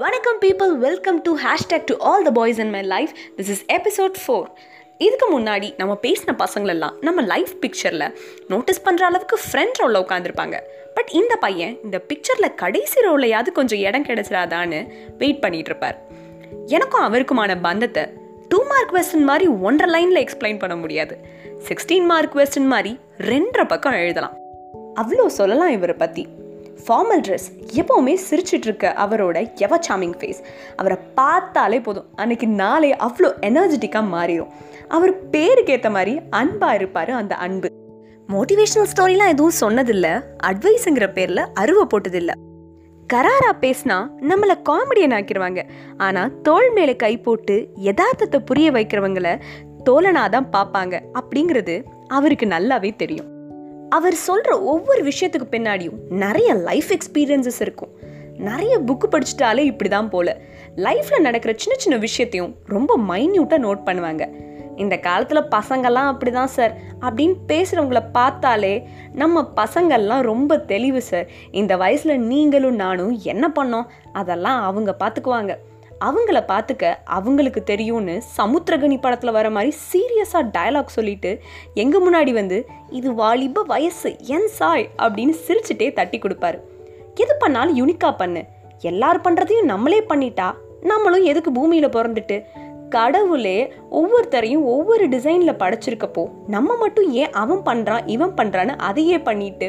வணக்கம் people welcome to hashtag to all the boys in my life this is episode four இதுக்கு முன்னாடி நம்ம பேசின பசங்களெல்லாம் நம்ம லைஃப் பிக்சரில் நோட்டீஸ் பண்ணுற அளவுக்கு ஃப்ரெண்ட் ரோலில் உட்காந்துருப்பாங்க பட் இந்த பையன் இந்த பிக்சரில் கடைசி ரோலையாவது கொஞ்சம் இடம் கிடைச்சிடாதான்னு வெயிட் பண்ணிட்டு இருப்பார் எனக்கும் அவருக்குமான பந்தத்தை டூ மார்க் கொஸ்டின் மாதிரி ஒன்றரை லைனில் எக்ஸ்பிளைன் பண்ண முடியாது. சிக்ஸ்டீன் மார்க் கொஸ்டின் மாதிரி ரெண்டரை பக்கம் எழுதலாம். அவ்வளோ சொல்லலாம் இவரை பற்றி ஃபார்மல் ட்ரெஸ் எப்போவுமே சிரிச்சிட்ருக்க அவரோட எவ சாமிங் ஃபேஸ் அவரை பார்த்தாலே போதும். அன்னைக்கு நாளே அவ்வளோ எனர்ஜெட்டிக்காக மாறிடும் அவர் பேருக்கு ஏற்ற மாதிரி அன்பாக இருப்பார் அந்த அன்பு. மோட்டிவேஷனல் ஸ்டோரிலாம் எதுவும் சொன்னதில்லை. அட்வைஸுங்கிற பேரில் அருவை போட்டதில்லை. கராரா பேசினா நம்மளை காமெடியன் ஆக்கிடுவாங்க ஆனால் தோள் மேலே கை போட்டு யதார்த்தத்தை புரிய வைக்கிறவங்கள தோழனாக தான் பார்ப்பாங்க. அப்படிங்கிறது அவருக்கு நல்லாவே தெரியும். அவர் சொல்கிற ஒவ்வொரு விஷயத்துக்கு பின்னாடியும் நிறைய லைஃப் எக்ஸ்பீரியன்சஸ் இருக்கும். நிறைய புக்கு படிச்சுட்டாலே இப்படி தான் போல. லைஃப்பில் நடக்கிற சின்ன சின்ன விஷயத்தையும் ரொம்ப மைன்யூட்டாக நோட் பண்ணுவாங்க. இந்த காலத்தில் பசங்கள்லாம் அப்படி தான் சார் அப்படின்னு பேசுகிறவங்கள பார்த்தாலே நம்ம பசங்கள்லாம் ரொம்ப தெளிவு சார் இந்த வயசில் நீங்களும் நானும் என்ன பண்ணோம்? அதெல்லாம் அவங்க பார்த்துக்குவாங்க. அவங்கள பார்த்துக்க அவங்களுக்கு தெரியும்னு சமுத்திரகனி படத்தில் வர மாதிரி சீரியஸாக டயலாக் சொல்லிட்டு எங்கள் முன்னாடி வந்து இது வாலிப வயசு என் சாய் அப்படின்னு சிரிச்சுட்டே தட்டி கொடுப்பாரு. எது பண்ணாலும் யூனிக்காக பண்ணு. எல்லார் பண்ணுறதையும் நம்மளே பண்ணிட்டா நம்மளும் எதுக்கு பூமியில் பிறந்துட்டு? கடவுளே ஒவ்வொருத்தரையும் ஒவ்வொரு டிசைனில் படைச்சிருக்கப்போ நம்ம மட்டும் ஏன் அவன் பண்ணுறான் இவன் பண்ணுறான்னு அதையே பண்ணிட்டு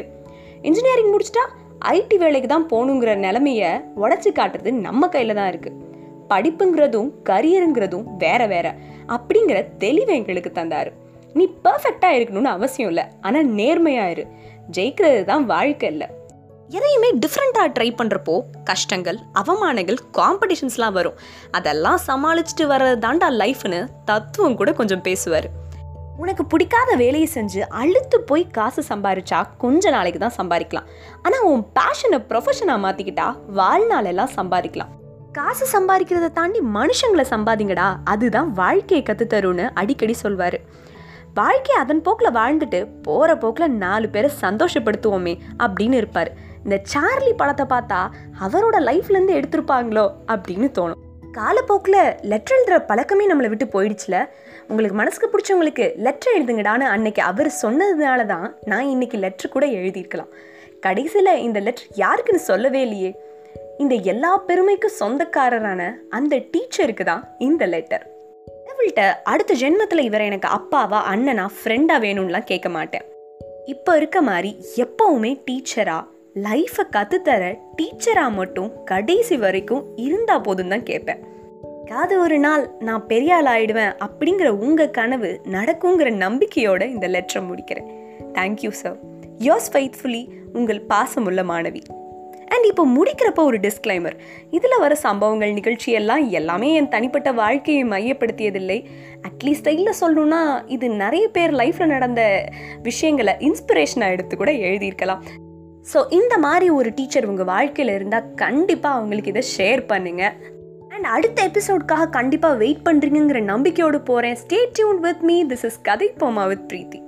இன்ஜினியரிங் முடிச்சிட்டா ஐடி வேலைக்கு தான் போகணுங்கிற நிலமையை உடச்சி காட்டுறது நம்ம கையில் தான் இருக்குது படிப்புங்கிறதும் கரியருங்கிறதும் வேற வேற. அப்படிங்கிற தெளிவை எங்களுக்கு தந்தாரு. நீ பர்ஃபெக்டாக இருக்கணும்னு அவசியம் இல்லை. ஆனால் நேர்மையாக இரு. ஜெயிக்கிறது தான் வாழ்க்கை இல்லை. எதையுமே டிஃப்ரெண்ட்டாக ட்ரை பண்ணுறப்போ கஷ்டங்கள் அவமானங்கள் காம்படிஷன்ஸ்லாம் வரும். அதெல்லாம் சமாளிச்சுட்டு வர்றது தாண்டா லைஃப்னு தத்துவம் கூட கொஞ்சம் பேசுவார். உனக்கு பிடிக்காத வேலையை செஞ்சு அழுத்து போய் காசு சம்பாரிச்சா கொஞ்ச நாளைக்கு தான் சம்பாதிக்கலாம். ஆனால் உன் பேஷனை ப்ரொஃபஷனாக மாற்றிக்கிட்டா வாழ்நாளெல்லாம் சம்பாதிக்கலாம். காசு சம்பாதிக்கிறத தாண்டி மனுஷங்களை சம்பாதிங்கடா. அதுதான் வாழ்க்கையை கற்றுத்தருன்னு அடிக்கடி சொல்வார். வாழ்க்கையை அதன் போக்கில் வாழ்ந்துட்டு போகிற போக்கில் நாலு பேரை சந்தோஷப்படுத்துவோமே அப்படின்னு இருப்பார். இந்த சார்லி படத்தை பார்த்தா அவரோட லைஃப்லேருந்து எடுத்திருப்பாங்களோ அப்படின்னு தோணும். காலப்போக்கில் லெட்டர் எழுதுகிற பழக்கமே நம்மளை விட்டு போயிடுச்சுல. உங்களுக்கு மனசுக்கு பிடிச்சவங்களுக்கு லெட்டர் எழுதுங்கடான்னு அன்னைக்கு அவர் சொன்னதுனால தான் நான் இன்னைக்கு லெட்ரு கூட எழுதியிருக்கலாம். கடைசியில் இந்த லெட்டர் யாருக்குன்னு சொல்லவே இல்லையே. இந்த எல்லா பெருமைக்கும் சொந்தக்காரரான அந்த டீச்சருக்கு தான் இந்த லெட்டர் கடவுள்கிட்ட அடுத்த ஜென்மத்தில் இவரை எனக்கு அப்பாவா அண்ணனா ஃப்ரெண்டா வேணும்லாம் கேட்க மாட்டேன். இப்போ இருக்க மாதிரி எப்பவுமே டீச்சரா லைஃப்பை கற்றுத்தர டீச்சரா மட்டும் கடைசி வரைக்கும் இருந்தா போதும் தான் கேட்பேன். காது ஒரு நாள் நான் பெரிய ஆள் ஆயிடுவேன் அப்படிங்கிற உங்கள் கனவு நடக்குங்கிற நம்பிக்கையோட இந்த லெட்டரை முடிக்கிறேன். தேங்க்யூ சார் யோஸ் ஃபைத்ஃபுல்லி உங்கள் பாசமுள்ள மாணவி. அண்ட் இப்போ முடிக்கிறப்ப ஒரு டிஸ்க்ளைமர் இதில் வர சம்பவங்கள் நிகழ்ச்சி எல்லாம் எல்லாமே என் தனிப்பட்ட வாழ்க்கையை மையப்படுத்தியதில்லை. அட்லீஸ்ட் ஸ்டைலில் சொல்லணும்னா இது நிறைய பேர் லைஃப்பில் நடந்த விஷயங்களை இன்ஸ்பிரேஷனாக எடுத்து கூட எழுதியிருக்கலாம். ஸோ இந்த மாதிரி ஒரு டீச்சர் உங்கள் வாழ்க்கையில் இருந்தால் கண்டிப்பாக அவங்களுக்கு இதை ஷேர் பண்ணுங்கள் அண்ட் அடுத்த எபிசோட்காக கண்டிப்பாக வெயிட் பண்ணுறீங்கிற நம்பிக்கையோடு போகிறேன் stay tune with me this is கதை போமா வித் பிரீத்தி